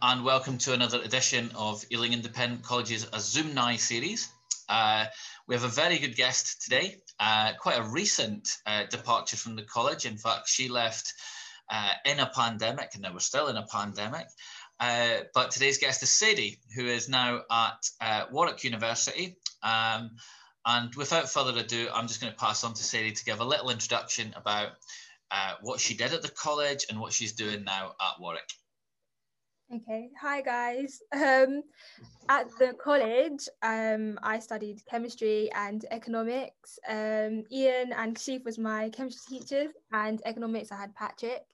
and welcome to another edition of Ealing Independent College's Azoomni series. Uh, we have a very good guest today, uh, quite a recent uh, departure from the college. In fact, she left uh, in a pandemic, and now we're still in a pandemic. Uh, but today's guest is Sadie, who is now at uh, Warwick University. Um, and without further ado, I'm just going to pass on to Sadie to give a little introduction about what she did at the college and what she's doing now at Warwick. Okay, hi guys. Um, at the college, um, I studied chemistry and economics. Um, Ian and Sheaf was my chemistry teachers, and economics I had Patrick.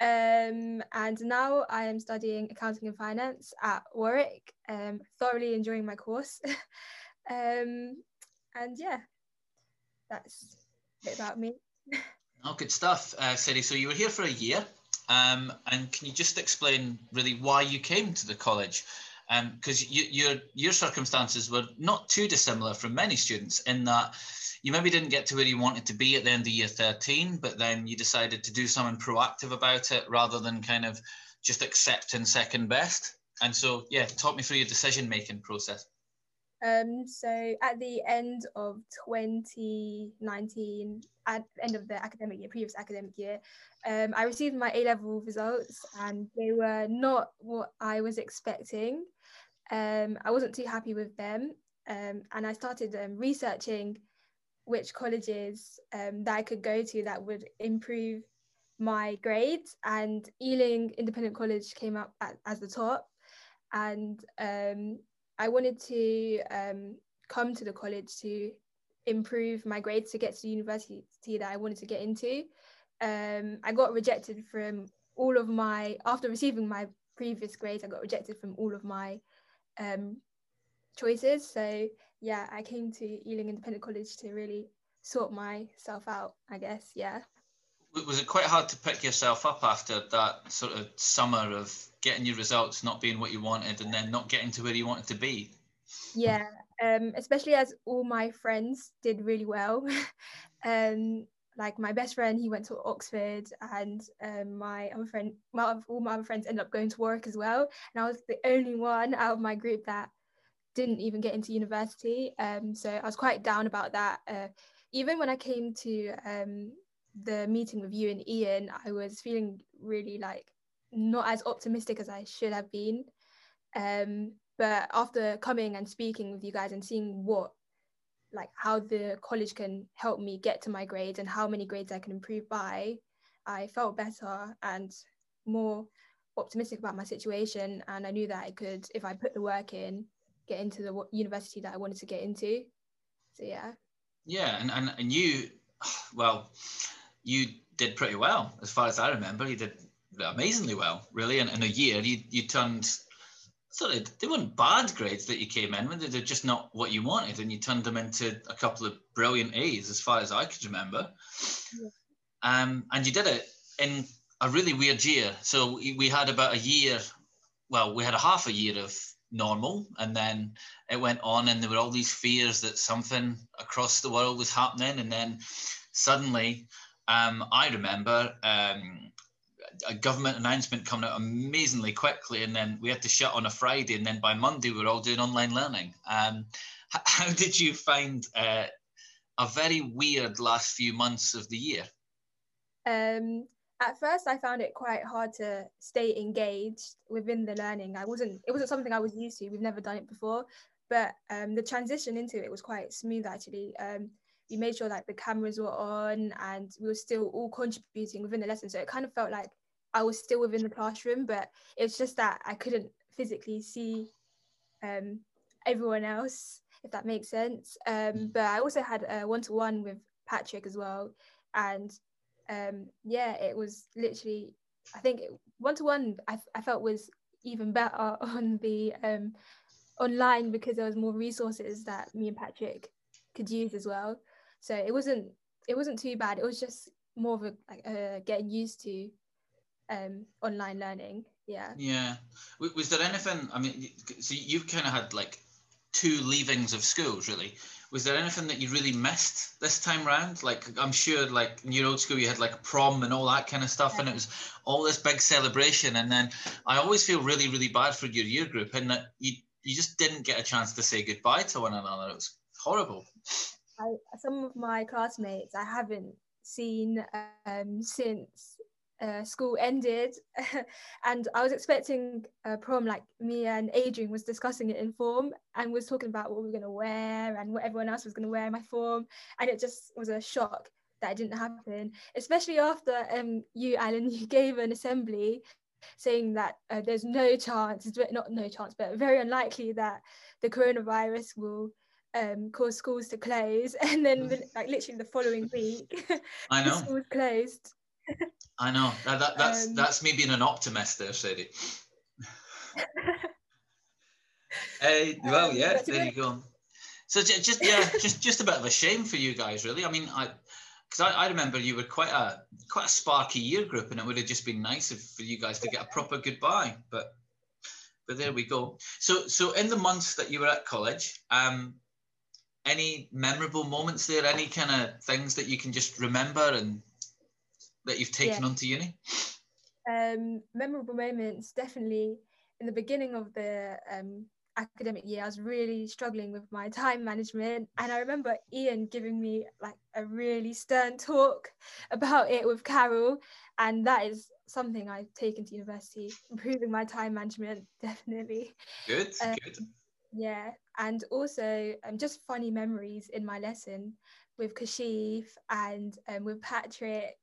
Um, and now I am studying accounting and finance at Warwick. Um, thoroughly enjoying my course. um, and yeah, that's a bit about me. oh, good stuff, uh, Sadie. So you were here for a year. Um, and can you just explain really why you came to the college? Because um, you, your your circumstances were not too dissimilar from many students in that you maybe didn't get to where you wanted to be at the end of year 13, but then you decided to do something proactive about it rather than kind of just accepting second best. And so, yeah, talk me through your decision making process. Um, so at the end of 2019, at the end of the academic year, previous academic year, um, I received my A level results and they were not what I was expecting. Um, I wasn't too happy with them. Um, and I started um, researching which colleges um, that I could go to that would improve my grades. And Ealing Independent College came up at, as the top. And I wanted to um, come to the college to improve my grades to get to the university that I wanted to get into. Um, I got rejected from all of my, after receiving my previous grades, I got rejected from all of my um, choices. So yeah, I came to Ealing Independent College to really sort myself out, I guess. Yeah. Was it quite hard to pick yourself up after that sort of summer of getting your results not being what you wanted and then not getting to where you wanted to be? Yeah, um, especially as all my friends did really well. um, like my best friend, he went to Oxford, and um, my other friend, my, all my other friends ended up going to Warwick as well. And I was the only one out of my group that didn't even get into university. Um, so I was quite down about that. Uh, even when I came to um, the meeting with you and Ian, I was feeling really like not as optimistic as I should have been. Um, but after coming and speaking with you guys and seeing what, like, how the college can help me get to my grades and how many grades I can improve by, I felt better and more optimistic about my situation. And I knew that I could, if I put the work in, get into the university that I wanted to get into. So, yeah. Yeah. And, and, and you, well, you did pretty well as far as I remember. You did amazingly well, really. In, in a year, you you turned sort of they weren't bad grades that you came in with. They're just not what you wanted, and you turned them into a couple of brilliant A's, as far as I could remember. Yeah. Um, and you did it in a really weird year. So we had about a year. Well, we had a half a year of normal and then it went on and there were all these fears that something across the world was happening and then suddenly um, I remember um, a government announcement coming out amazingly quickly, and then we had to shut on a Friday, and then by Monday we were all doing online learning. Um, how did you find uh, a very weird last few months of the year? Um, at first, I found it quite hard to stay engaged within the learning. I wasn't; it wasn't something I was used to. We've never done it before, but um, the transition into it was quite smooth actually. Um, we made sure like the cameras were on and we were still all contributing within the lesson. So it kind of felt like I was still within the classroom, but it was just that I couldn't physically see um, everyone else, if that makes sense. Um, mm. but I also had a one to one with Patrick as well. And um, yeah, it was literally, I think one to one, I felt was even better on the um, online because there was more resources that me and Patrick could use as well so it wasn't it wasn't too bad it was just more of a like uh, getting used to um online learning yeah. Yeah. Was there anything i mean so you've kind of had like two leavings of schools really. Was there anything that you really missed this time round? Like i'm sure like in your old school you had like prom and all that kind of stuff yeah. and it was all this big celebration and then i always feel really really bad for your year group and that you you just didn't get a chance to say goodbye to one another. It was horrible. I, some of my classmates i haven't seen um, since uh, school ended and I was expecting a prom like me and Adrian was discussing it in form and was talking about what we were going to wear and what everyone else was going to wear in my form and it just was a shock that it didn't happen especially after um, you Allan you gave an assembly saying that uh, there's no chance not no chance but very unlikely that the coronavirus will um, cause schools to close and then like literally the following week I know. schools closed I know that, that that's um, that's me being an optimist there, Sadie. hey, well, um, yeah, there you go. So just yeah, just just a bit of a shame for you guys, really. I mean, I because I, I remember you were quite a quite a sparky year group, and it would have just been nice if, for you guys to get a proper goodbye. But but there we go. So so in the months that you were at college, um, any memorable moments there? Any kind of things that you can just remember and that you've taken yeah. onto uni? Um, memorable moments, definitely in the beginning of the um, academic year, I was really struggling with my time management. And I remember Ian giving me like a really stern talk about it with Carol. And that is something I've taken to university, improving my time management, definitely. Good, um, good. Yeah. And also um, just funny memories in my lesson with Kashif and um, with Patrick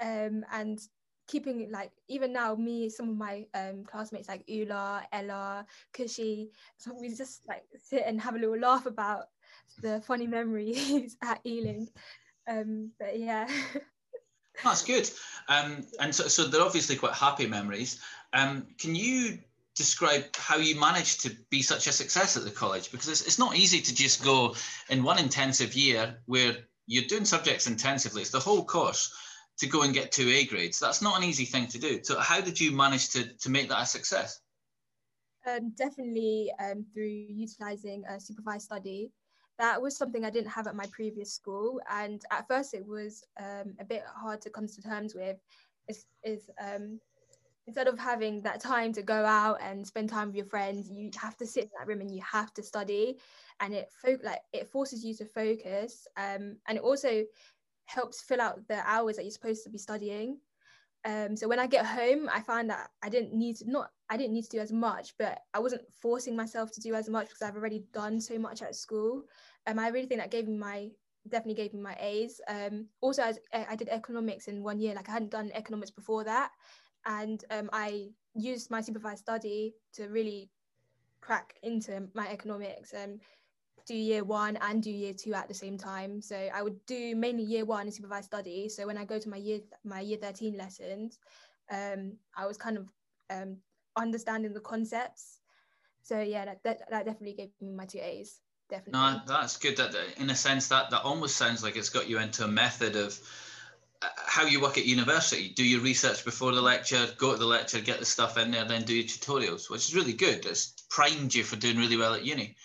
um, and keeping like even now me some of my um, classmates like Ula, Ella, Kushi so we just like sit and have a little laugh about the funny memories at Ealing. Um, but yeah. That's good. Um, and so, so they're obviously quite happy memories. Um, can you describe how you managed to be such a success at the college? Because it's, it's not easy to just go in one intensive year where you're doing subjects intensively. It's the whole course to go and get two A grades. That's not an easy thing to do. So how did you manage to, to make that a success? Um, definitely um, through utilizing a supervised study. That was something I didn't have at my previous school. And at first it was um, a bit hard to come to terms with is, um, instead of having that time to go out and spend time with your friends, you have to sit in that room and you have to study and it fo- like it forces you to focus. Um, and it also helps fill out the hours that you're supposed to be studying. Um, so when I get home, I find that I didn't need to not I didn't need to do as much, but I wasn't forcing myself to do as much because I've already done so much at school. Um, I really think that gave me my definitely gave me my A's. Um, also, I, I did economics in one year, like I hadn't done economics before that, and um, I used my supervised study to really crack into my economics. Um, do year one and do year two at the same time. So I would do mainly year one in supervised study. So when I go to my year my year 13 lessons, um, I was kind of um, understanding the concepts. So yeah, that, that, that definitely gave me my two A's. Definitely. No, that's good. That in a sense that that almost sounds like it's got you into a method of uh, how you work at university. Do your research before the lecture, go to the lecture, get the stuff in there, then do your tutorials, which is really good. It's primed you for doing really well at uni.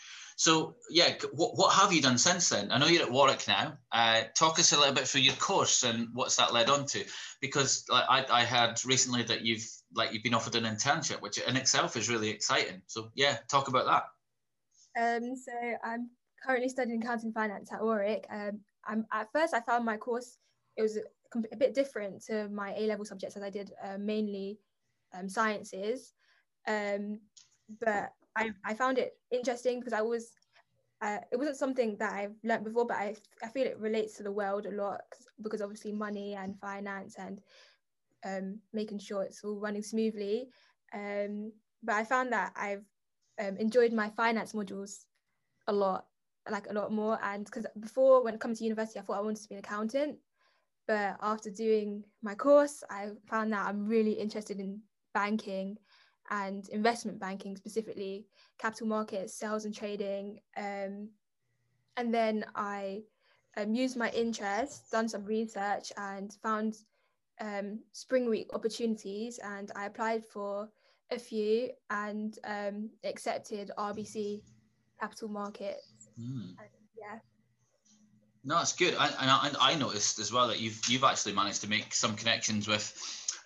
So yeah, what, what have you done since then? I know you're at Warwick now. Uh, talk us a little bit through your course and what's that led on to, because I, I heard recently that you've like you've been offered an internship, which in itself is really exciting. So yeah, talk about that. Um, so I'm currently studying accounting finance at Warwick. Um, I'm at first I found my course it was a, bit different to my A level subjects as I did uh, mainly um, sciences, um, but I, I found it interesting because I was uh, it wasn't something that I've learned before, but I, I feel it relates to the world a lot because obviously money and finance and um, making sure it's all running smoothly. Um, but I found that I've um, enjoyed my finance modules a lot, like a lot more. And because before, when it comes to university, I thought I wanted to be an accountant. But after doing my course, I found that I'm really interested in banking and investment banking specifically, capital markets, sales and trading. Um, and then I um, used my interest, done some research, and found um, Spring Week opportunities. And I applied for a few and um, accepted RBC capital markets. Mm. yeah. No, it's good. I, and I, I noticed as well that you've you've actually managed to make some connections with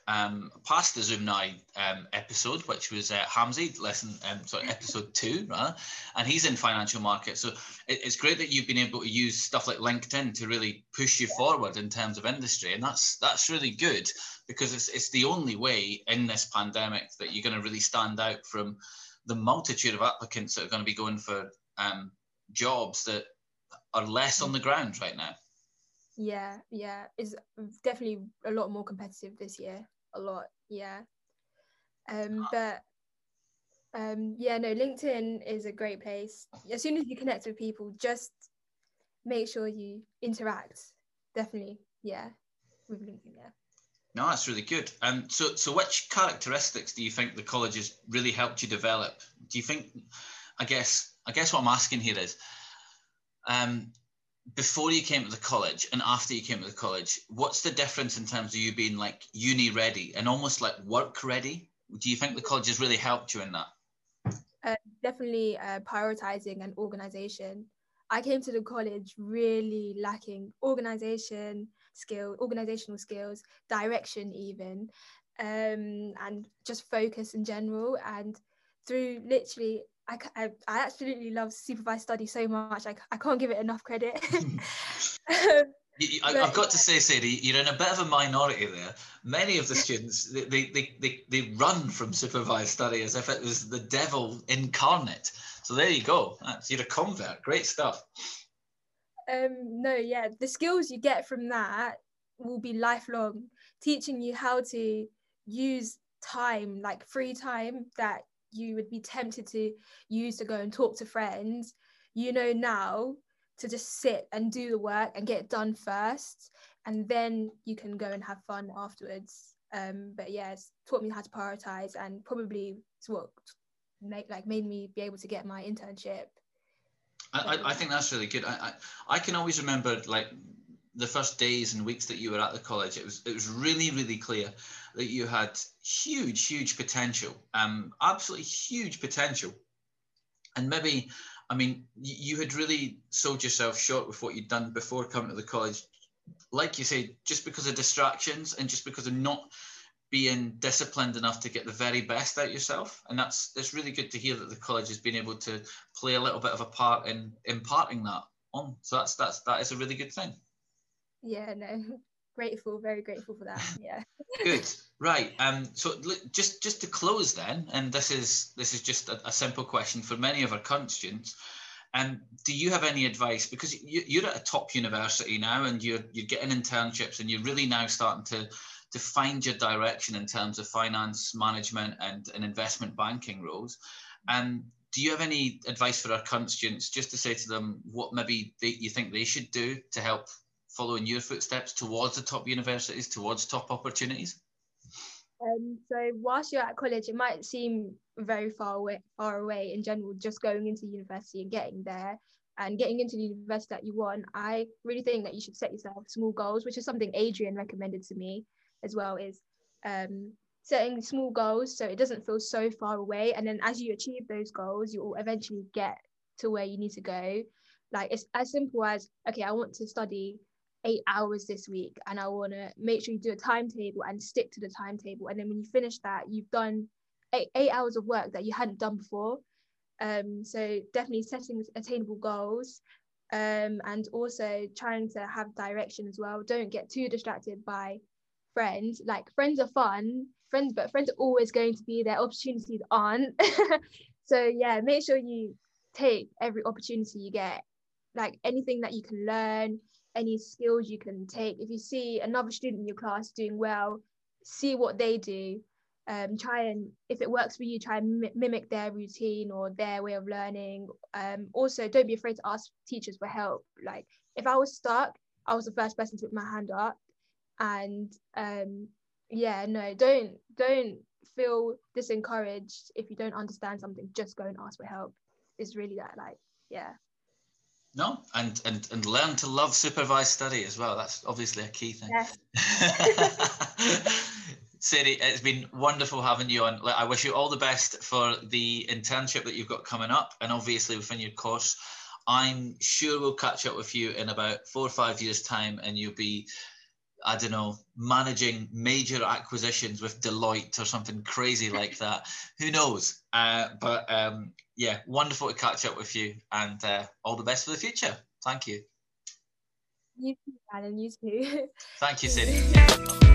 um, past the Zoom Now um, episode, which was uh, Hamzi, lesson, um, sorry, episode two, right? And he's in financial markets. So it, it's great that you've been able to use stuff like LinkedIn to really push you forward in terms of industry, and that's that's really good because it's it's the only way in this pandemic that you're going to really stand out from the multitude of applicants that are going to be going for um, jobs that are less on the ground right now. Yeah, yeah, it's definitely a lot more competitive this year. A lot, yeah. Um, but um, yeah, no, LinkedIn is a great place. As soon as you connect with people, just make sure you interact. Definitely, yeah, with LinkedIn, yeah. No, that's really good. Um, so, so which characteristics do you think the college has really helped you develop? Do you think, I guess, I guess what I'm asking here is, um, before you came to the college and after you came to the college, what's the difference in terms of you being like uni ready and almost like work ready? Do you think the college has really helped you in that? Uh, definitely uh, prioritizing and organization. I came to the college really lacking organization skill, organizational skills, direction even, um, and just focus in general. And through literally I, I, I absolutely love supervised study so much. I, I can't give it enough credit. I, have got to say, Sadie, you're in a bit of a minority there. Many of the students, they, they, they, they run from supervised study as if it was the devil incarnate. So there you go. That's, you're a convert. Great stuff. Um, no, yeah, the skills you get from that will be lifelong, teaching you how to use time, like free time that you would be tempted to use to go and talk to friends, you know now to just sit and do the work and get it done first, and then you can go and have fun afterwards. Um, but yeah, it's taught me how to prioritize and probably it's what make like made me be able to get my internship. I, I think that's really good. I, I, I can always remember like the first days and weeks that you were at the college, it was it was really really clear that you had huge huge potential, um, absolutely huge potential, and maybe I mean you, had really sold yourself short with what you'd done before coming to the college, like you say, just because of distractions and just because of not being disciplined enough to get the very best out yourself. And that's it's really good to hear that the college has been able to play a little bit of a part in imparting that on. So that's that's that is a really good thing yeah no grateful very grateful for that yeah. Good. Right um so just just to close then and this is this is just a, a simple question for many of our current students um, do you have any advice? Because you, are at a top university now and you're you're getting internships and you're really now starting to to find your direction in terms of finance management and, and investment banking roles. And do you have any advice for our current students just to say to them what maybe they, you think they should do to help follow in your footsteps towards the top universities, towards top opportunities? Um, so whilst you're at college, it might seem very far away, far away in general, just going into university and getting there and getting into the university that you want. I really think that you should set yourself small goals, which is something Adrian recommended to me as well, is um, setting small goals so it doesn't feel so far away. And then as you achieve those goals, you will eventually get to where you need to go. Like it's as simple as, okay, I want to study eight hours this week and I want to make sure you do a timetable and stick to the timetable. And then when you finish that, you've done eight, eight hours of work that you hadn't done before. Um, so definitely setting attainable goals um, and also trying to have direction as well. Don't get too distracted by friends. Like friends are fun, friends, but friends are always going to be there. Opportunities aren't. so yeah, make sure you take every opportunity you get. Like anything that you can learn, any skills you can take. If you see another student in your class doing well, see what they do. Um, try and if it works for you, try and mimic their routine or their way of learning. Um, also, don't be afraid to ask teachers for help. Like if I was stuck, I was the first person to put my hand up. And um, yeah, no, don't don't feel disencouraged if you don't understand something. Just go and ask for help. Is really that like yeah. No, and, and and learn to love supervised study as well. That's obviously a key thing. Sadie, it's been wonderful having you on. I wish you all the best for the internship that you've got coming up, and obviously within your course. I'm sure we'll catch up with you in about four or five years' time, and you'll be, I don't know, managing major acquisitions with Deloitte or something crazy like that. Who knows? Uh, but um, yeah, wonderful to catch up with you, and uh, all the best for the future. Thank you. You too, Allan. You too. Thank you, Sadie.